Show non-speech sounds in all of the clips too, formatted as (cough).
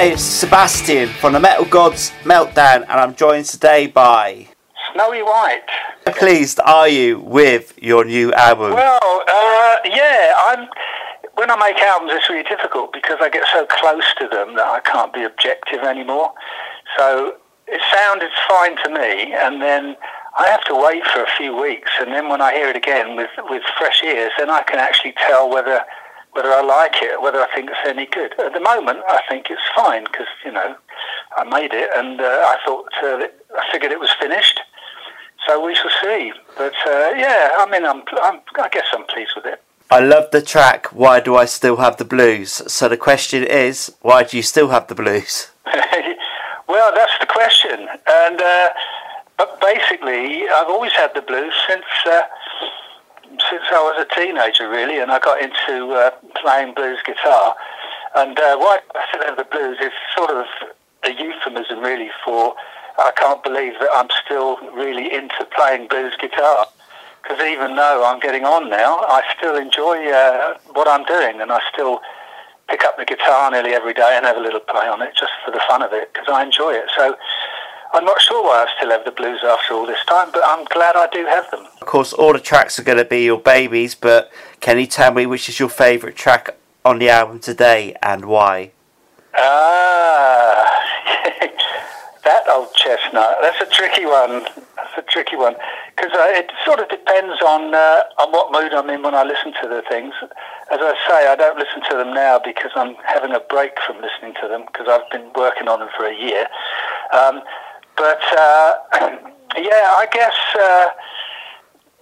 Hey, it's Sebastian from the Metal Gods Meltdown, and I'm joined today by. Snowy White. How pleased are you with your new album? Well, uh, yeah, I'm. When I make albums, it's really difficult because I get so close to them that I can't be objective anymore. So it sounded fine to me, and then I have to wait for a few weeks, and then when I hear it again with with fresh ears, then I can actually tell whether whether I like it, whether I think it's any good. At the moment, I think it's fine because you know I made it, and uh, I thought uh, that I figured it was finished. So we shall see. But uh, yeah, I mean, I'm, I'm, I guess I'm pleased with it. I love the track. Why do I still have the blues? So the question is, why do you still have the blues? (laughs) (laughs) well, that's the question, and uh, but basically, I've always had the blues since uh, since I was a teenager, really, and I got into uh, playing blues guitar. And uh, why I still have the blues is sort of a euphemism, really, for I can't believe that I'm still really into playing blues guitar. Because even though I'm getting on now, I still enjoy uh, what I'm doing, and I still pick up the guitar nearly every day and have a little play on it just for the fun of it, because I enjoy it. So I'm not sure why I still have the blues after all this time, but I'm glad I do have them. Of course, all the tracks are going to be your babies, but can you tell me which is your favourite track on the album today and why? Ah, (laughs) that old chestnut. That's a tricky one. That's a tricky one because uh, it sort of depends on uh, on what mood I'm in when I listen to the things. As I say, I don't listen to them now because I'm having a break from listening to them because I've been working on them for a year. Um, but uh, (clears throat) yeah, I guess uh,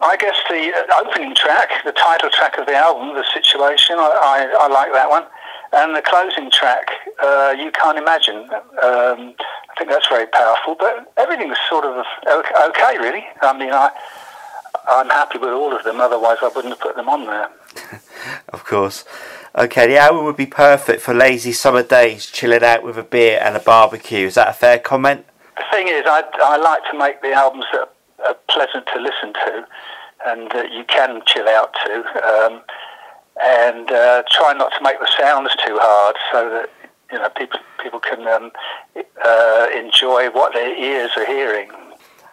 I guess the opening track, the title track of the album, the situation, I, I, I like that one, and the closing track, uh, you can't imagine. Um, I think that's very powerful. But everything's sort of okay, really. I mean, I. I'm happy with all of them, otherwise I wouldn't have put them on there. (laughs) of course. Okay, the album would be perfect for lazy summer days, chilling out with a beer and a barbecue. Is that a fair comment? The thing is, I, I like to make the albums that are pleasant to listen to and that you can chill out to, um, and uh, try not to make the sounds too hard so that you know people people can um, uh, enjoy what their ears are hearing.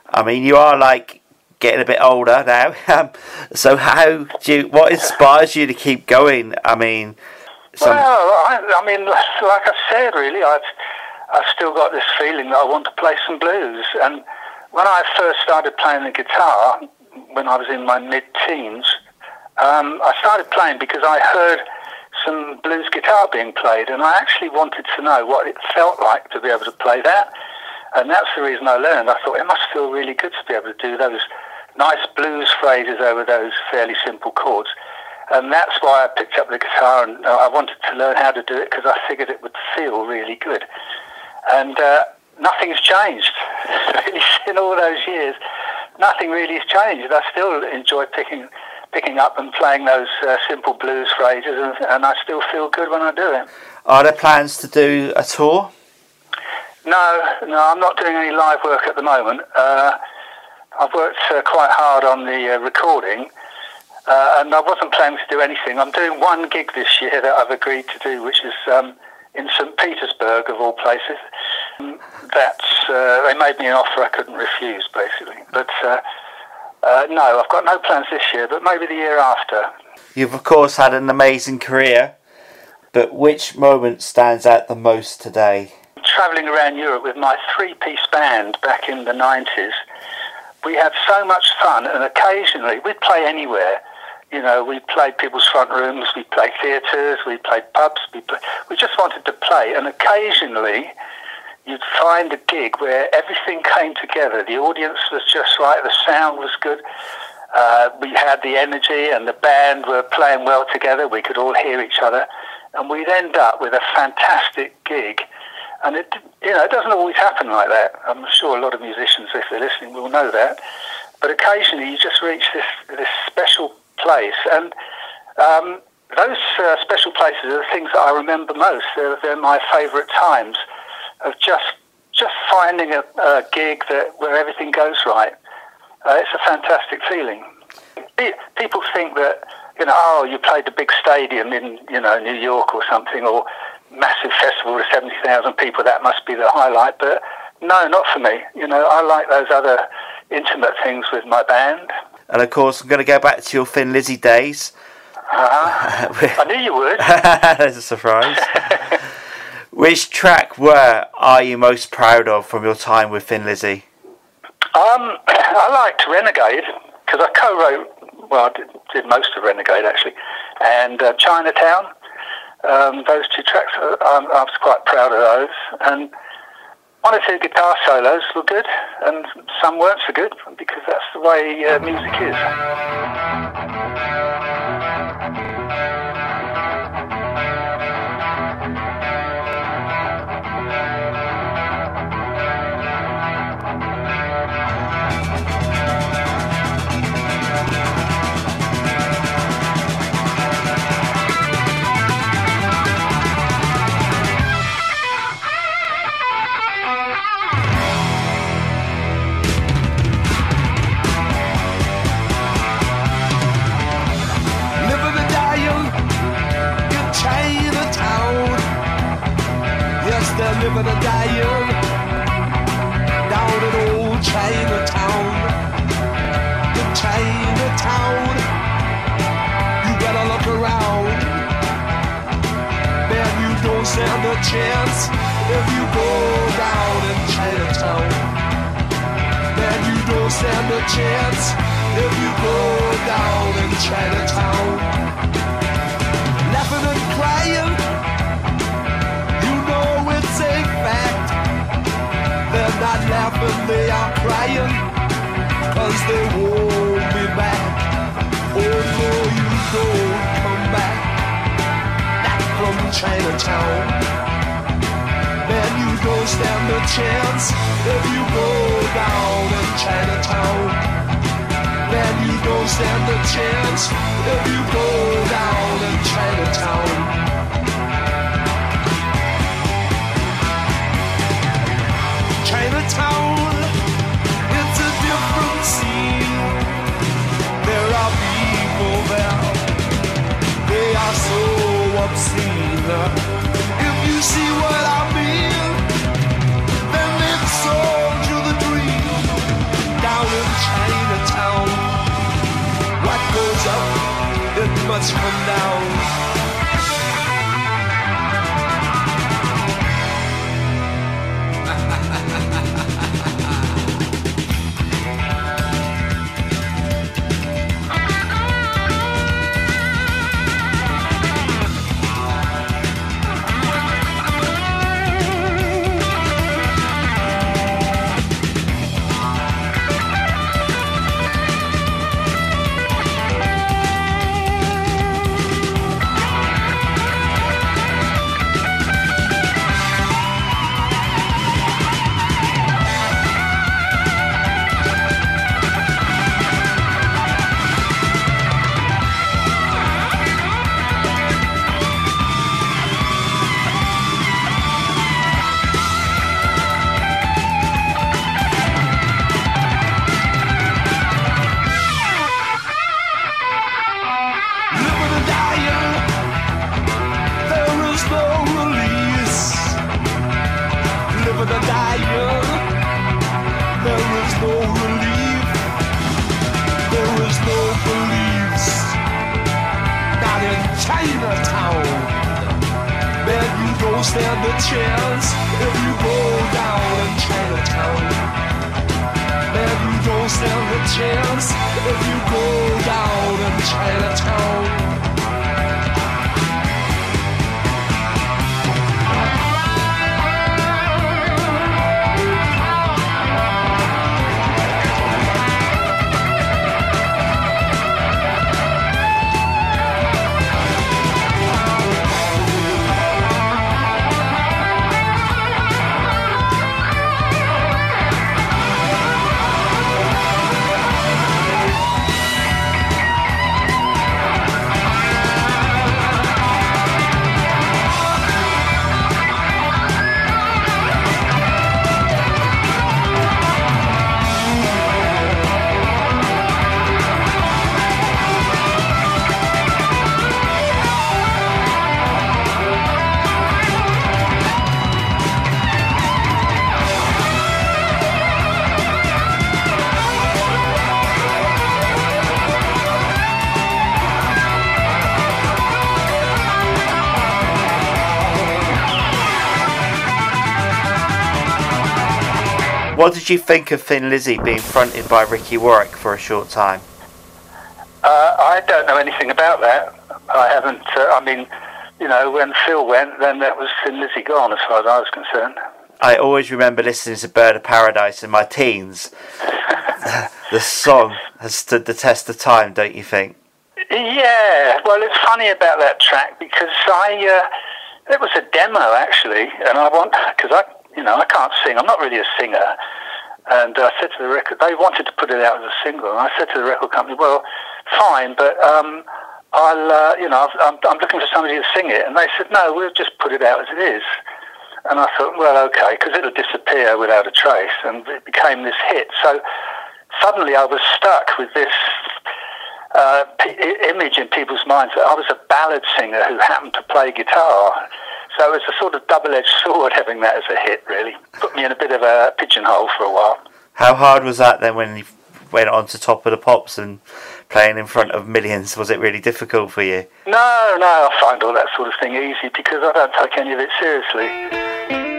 I mean, you are like getting a bit older now. (laughs) Um, so, how do you, what inspires you to keep going? I mean, some... well, I, I mean, like I said, really, I've I've still got this feeling that I want to play some blues. And when I first started playing the guitar, when I was in my mid-teens, um, I started playing because I heard some blues guitar being played, and I actually wanted to know what it felt like to be able to play that. And that's the reason I learned. I thought it must feel really good to be able to do those nice blues phrases over those fairly simple chords. And that's why I picked up the guitar and I wanted to learn how to do it because I figured it would feel really good and uh, nothing's changed (laughs) in all those years. Nothing really has changed. I still enjoy picking picking up and playing those uh, simple blues phrases, and, and, I still feel good when I do it. Are there plans to do a tour? No, no, I'm not doing any live work at the moment. Uh, I've worked uh, quite hard on the uh, recording. Uh, and I wasn't planning to do anything. I'm doing one gig this year that I've agreed to do, which is um, in St. Petersburg, of all places. That's, uh, they made me an offer I couldn't refuse, basically. But uh, uh, no, I've got no plans this year, but maybe the year after. You've, of course, had an amazing career, but which moment stands out the most today? Travelling around Europe with my three piece band back in the 90s, we had so much fun, and occasionally we'd play anywhere you know, we played people's front rooms, we played theatres, we played pubs, we, play, we just wanted to play. And occasionally you'd find a gig where everything came together. The audience was just right, the sound was good. Uh, we had the energy and the band were playing well together. We could all hear each other. And we'd end up with a fantastic gig. And it, you know, it doesn't always happen like that. I'm sure a lot of musicians, if they're listening, will know that. But occasionally you just reach this, this special place. And um, those uh, special places are the things that I remember most. They're, they're my favourite times of just just finding a, a, gig that where everything goes right. Uh, it's a fantastic feeling. People think that you know, oh, you played the big stadium in you know New York or something, or massive festival with 70,000 people, that must be the highlight. But no, not for me. You know, I like those other intimate things with my band. And of course, I'm going to go back to your Thin Lizzy days. Uh-huh. I knew you would. (laughs) There's a surprise. (laughs) Which track were are you most proud of from your time with Thin Lizzy? Um, (clears throat) I liked Renegade because I co-wrote, well, I did, did, most of Renegade actually, and uh, Chinatown. Um, those two tracks, uh, I, I was quite proud of those. And one or two guitar solos were good, and some weren't so good because that's the way uh, music is. Chance if you go down in Chinatown. Man, you don't stand a chance if you go down in Chinatown. Laughing and crying you know it's a fact. They're not laughing, they are crying, cause they won't be back. Oh no, you don't come back, back from Chinatown. Man, you don't stand a chance if you go down in Chinatown. Man, you don't stand a chance if you go down in. Chinatown, up, it stand a chance if you roll down. What did you think of Thin Lizzy being fronted by Ricky Warwick for a short time? Uh, I don't know anything about that. I haven't. Uh, I mean, you know, when Phil went, then that was Thin Lizzy gone, as far as I was concerned. I always remember listening to Bird of Paradise in my teens. (laughs) the song has stood the test of time, don't you think? Yeah, well, it's funny about that track because I, uh, it was a demo actually, and I want because I, you know, I can't sing. I'm not really a singer, and I said to the record, they wanted to put it out as a single, and I said to the record company, well, fine, but um, I'll, uh, you know, I'm, I'm looking for somebody to sing it, and they said, no, we'll just put it out as it is. And I thought, well, okay, because it'll disappear without a trace, and it became this hit. So suddenly I was stuck with this uh, p- image in people's minds that I was a ballad singer who happened to play guitar. So it's a sort of double-edged sword having that as a hit, really. Put me in a bit of a pigeonhole for a while. How hard was that then when you went on to Top of the Pops and playing in front of millions? Was it really difficult for you? No, no, I find all that sort of thing easy because I don't take any of it seriously.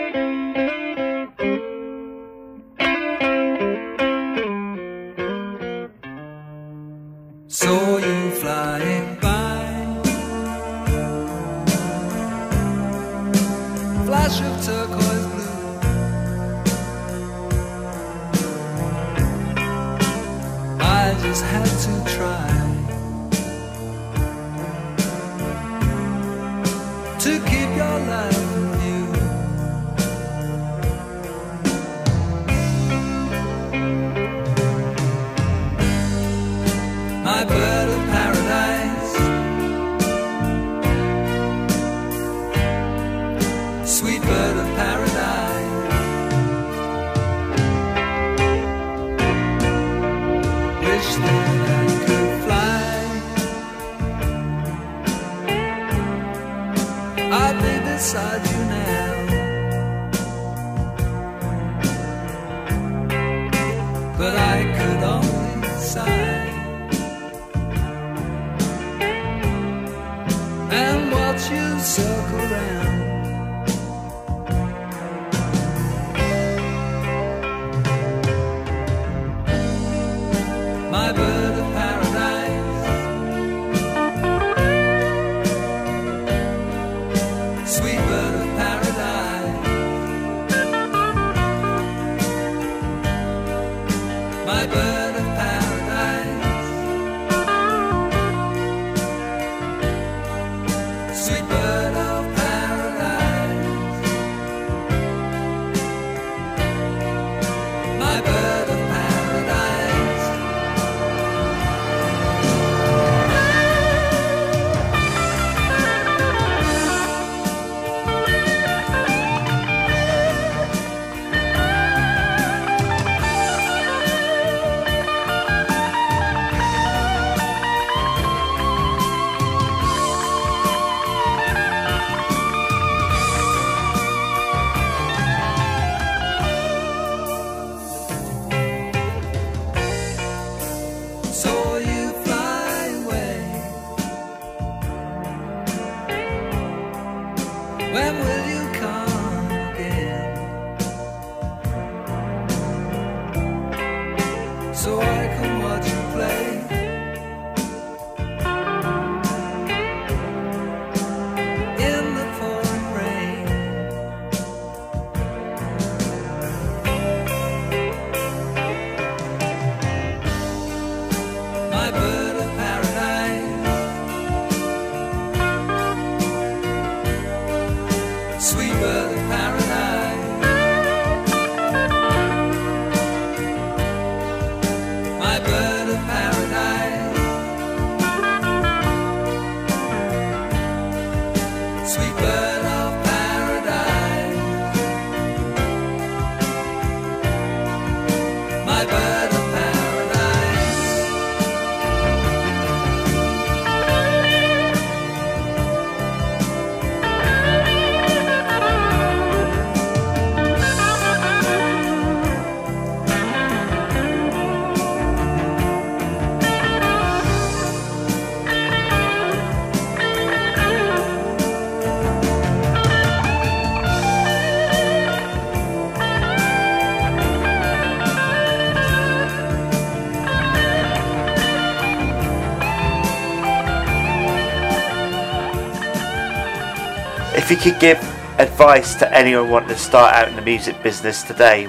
If you could give advice to anyone wanting to start out in the music business today,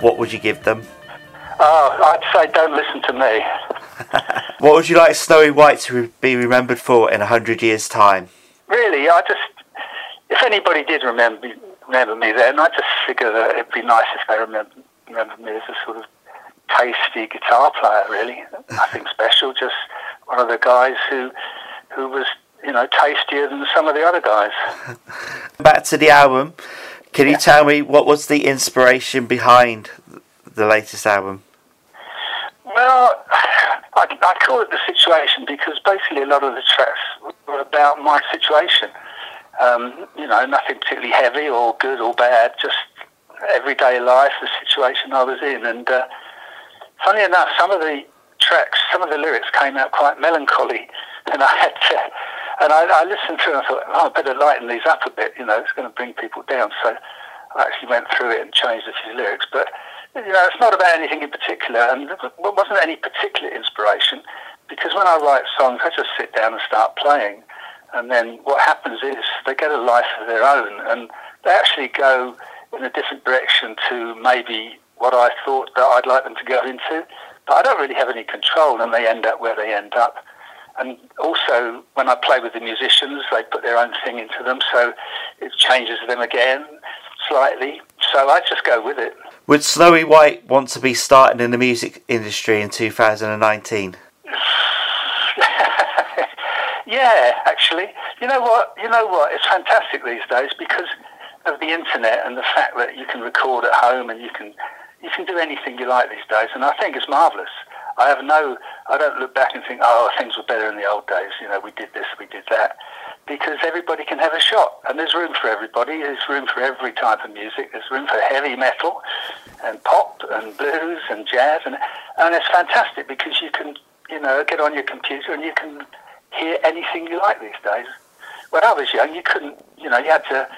what would you give them? Oh, I'd say don't listen to me. (laughs) What would you like Snowy White to be remembered for in a hundred years' time? Really, I just, if anybody did remember me, remember me then, I just figure that it'd be nice if they remember, remember me as a sort of tasty guitar player, really. Nothing (laughs) special, just one of the guys who, who was, you know, tastier than some of the other guys. (laughs) Back to the album. Can you tell me what was the inspiration behind the latest album? Well, I, I call it the situation because basically a lot of the tracks were about my situation. Um, you know, nothing particularly heavy or good or bad, just everyday life, the situation I was in. And uh, funny enough, some of the tracks, some of the lyrics came out quite melancholy, (laughs) and I had to. And I, I listened to it and thought, oh, I better lighten these up a bit. You know, it's going to bring people down. So I actually went through it and changed a few lyrics, but you know, it's not about anything in particular, and there wasn't any particular inspiration because when I write songs, I just sit down and start playing, and then what happens is they get a life of their own, and they actually go in a different direction to maybe what I thought that I'd like them to go into, but I don't really have any control, and they end up where they end up. And also, when I play with the musicians, they put their own thing into them, so it changes them again slightly. So I just go with it. Would Snowy White want to be starting in the music industry in 2019? (laughs) yeah, actually. You know what? You know what? It's fantastic these days because of the internet and the fact that you can record at home and you can you can do anything you like these days, and I think it's marvelous. I have no, I don't look back and think, oh, things were better in the old days. You know, we did this, we did that, because everybody can have a shot, and there's room for everybody. There's room for every type of music. There's room for heavy metal, and pop, and blues, and jazz, and and it's fantastic because you can, you know, get on your computer and you can hear anything you like these days. When I was young, you couldn't, you know, you had to,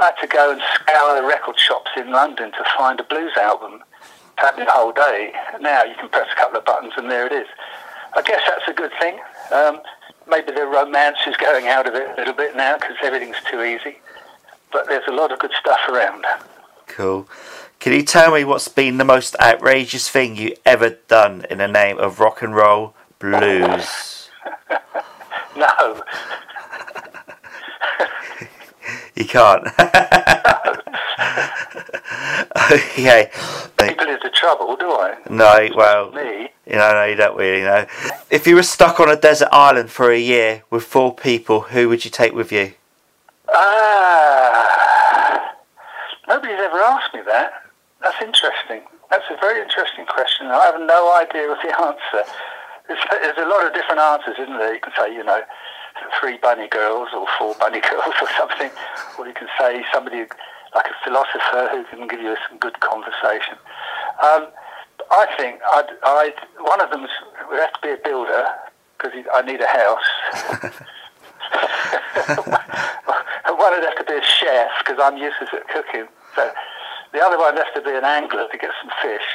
I had to go and scour the record shops in London to find a blues album take me the whole day. Now you can press a couple of buttons and there it is. I guess that's a good thing. Um, maybe the romance is going out of it a little bit now because everything's too easy. But there's a lot of good stuff around. Cool. Can you tell me what's been the most outrageous thing you ever done in the name of rock and roll blues? (laughs) no. (laughs) you can't. (laughs) okay. People into trouble, do I? No, well, Me? you know, no, you don't really know. If you were stuck on a desert island for a year with four people, who would you take with you? Ah, nobody's ever asked me that. That's interesting. That's a very interesting question. I have no idea of the (laughs) answer. There's, there's a lot of different answers, isn't there? You can say, you know, three bunny girls or four bunny (laughs) girls or something, or you can say somebody like a philosopher who can give you some good conversation. Um, I think I'd, I'd, one of them would have to be a builder because I need a house. (laughs) one would have to be a chef because I'm useless at cooking. So the other one has to be an angler to get some fish.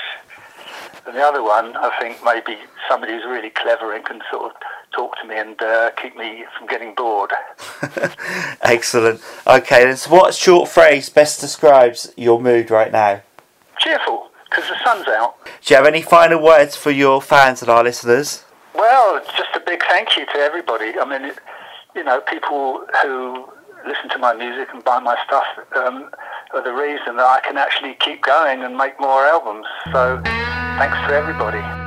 And the other one, I think, maybe somebody who's really clever and can sort of talk to me and uh, keep me from getting bored. (laughs) Excellent. Okay, then, so what short phrase best describes your mood right now? Cheerful, because the sun's out. Do you have any final words for your fans and our listeners? Well, just a big thank you to everybody. I mean, it, you know, people who listen to my music and buy my stuff um, are the reason that I can actually keep going and make more albums. So, thanks to everybody.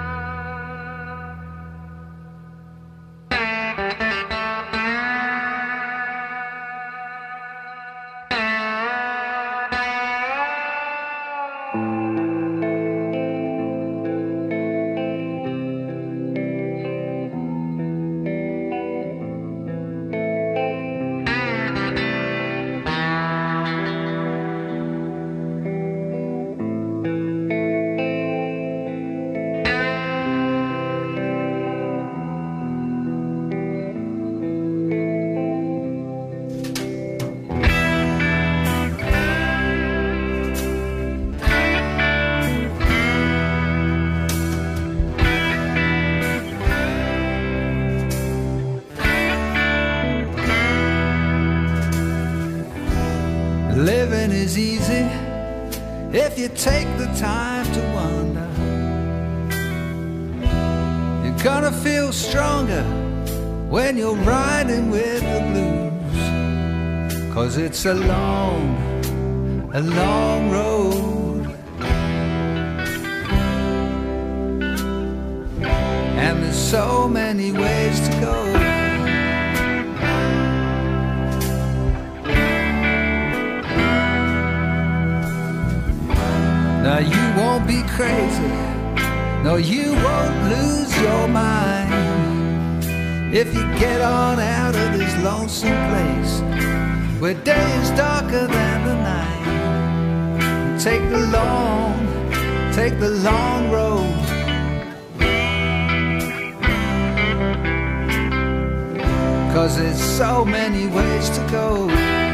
Is easy if you take the time to wonder. You're gonna feel stronger when you're riding with the blues. Cause it's a long, a long road. And there's so many ways to go. Now you won't be crazy. No, you won't lose your mind. If you get on out of this lonesome place where day is darker than the night, take the long, take the long road. Cause there's so many ways to go.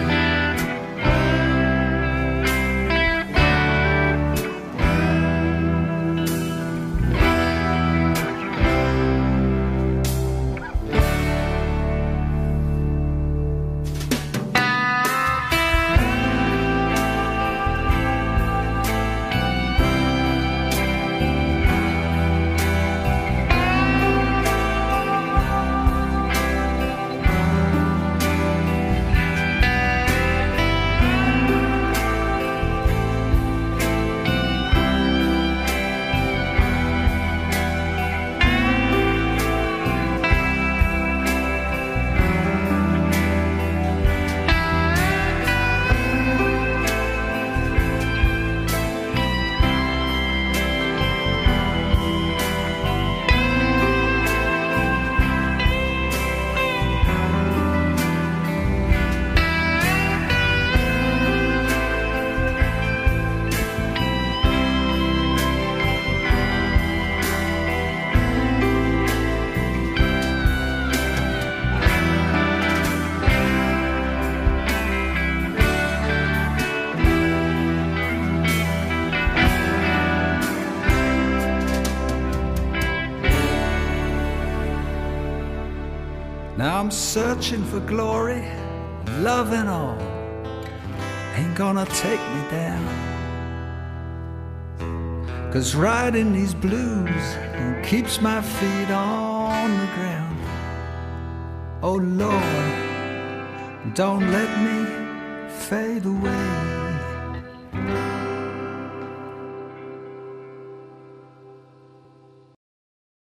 Searching for glory, love and all. Ain't gonna take me down. Cause riding these blues keeps my feet on the ground. Oh Lord, don't let me fade away.